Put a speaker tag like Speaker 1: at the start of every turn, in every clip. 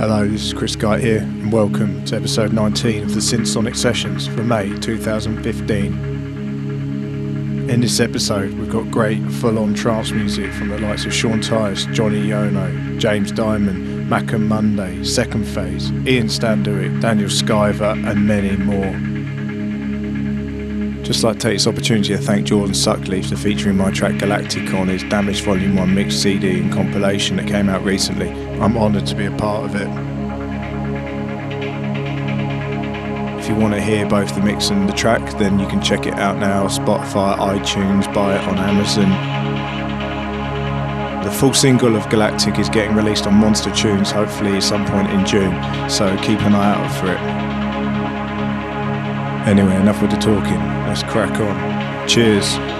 Speaker 1: Hello, this is Kriess Guyte here, and welcome to episode 19 of the Synthsonic Sessions for May 2015. In this episode, we've got great full on trance music from the likes of Sean Tyas, Johnny Yono, James Dymond, Mac & Monday, Second Phase, Ian Standerwick, Daniel Skyver, and many more. Just like to take this opportunity to thank Jordan Suckley for featuring my track Galactic on his Damaged Volume 1 mix CD and compilation that came out recently. I'm honoured to be a part of it. If you want to hear both the mix and the track, then you can check it out now Spotify, iTunes, buy it on Amazon. The full single of Galactic is getting released on Monster Tunes, hopefully some point in June, so keep an eye out for it. Anyway, enough with the talking. Let's crack on. Cheers.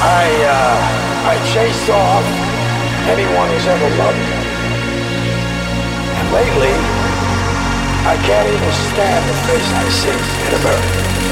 Speaker 2: I, uh, I chased off anyone who's ever loved me. And lately, I can't even stand the face I see in a mirror.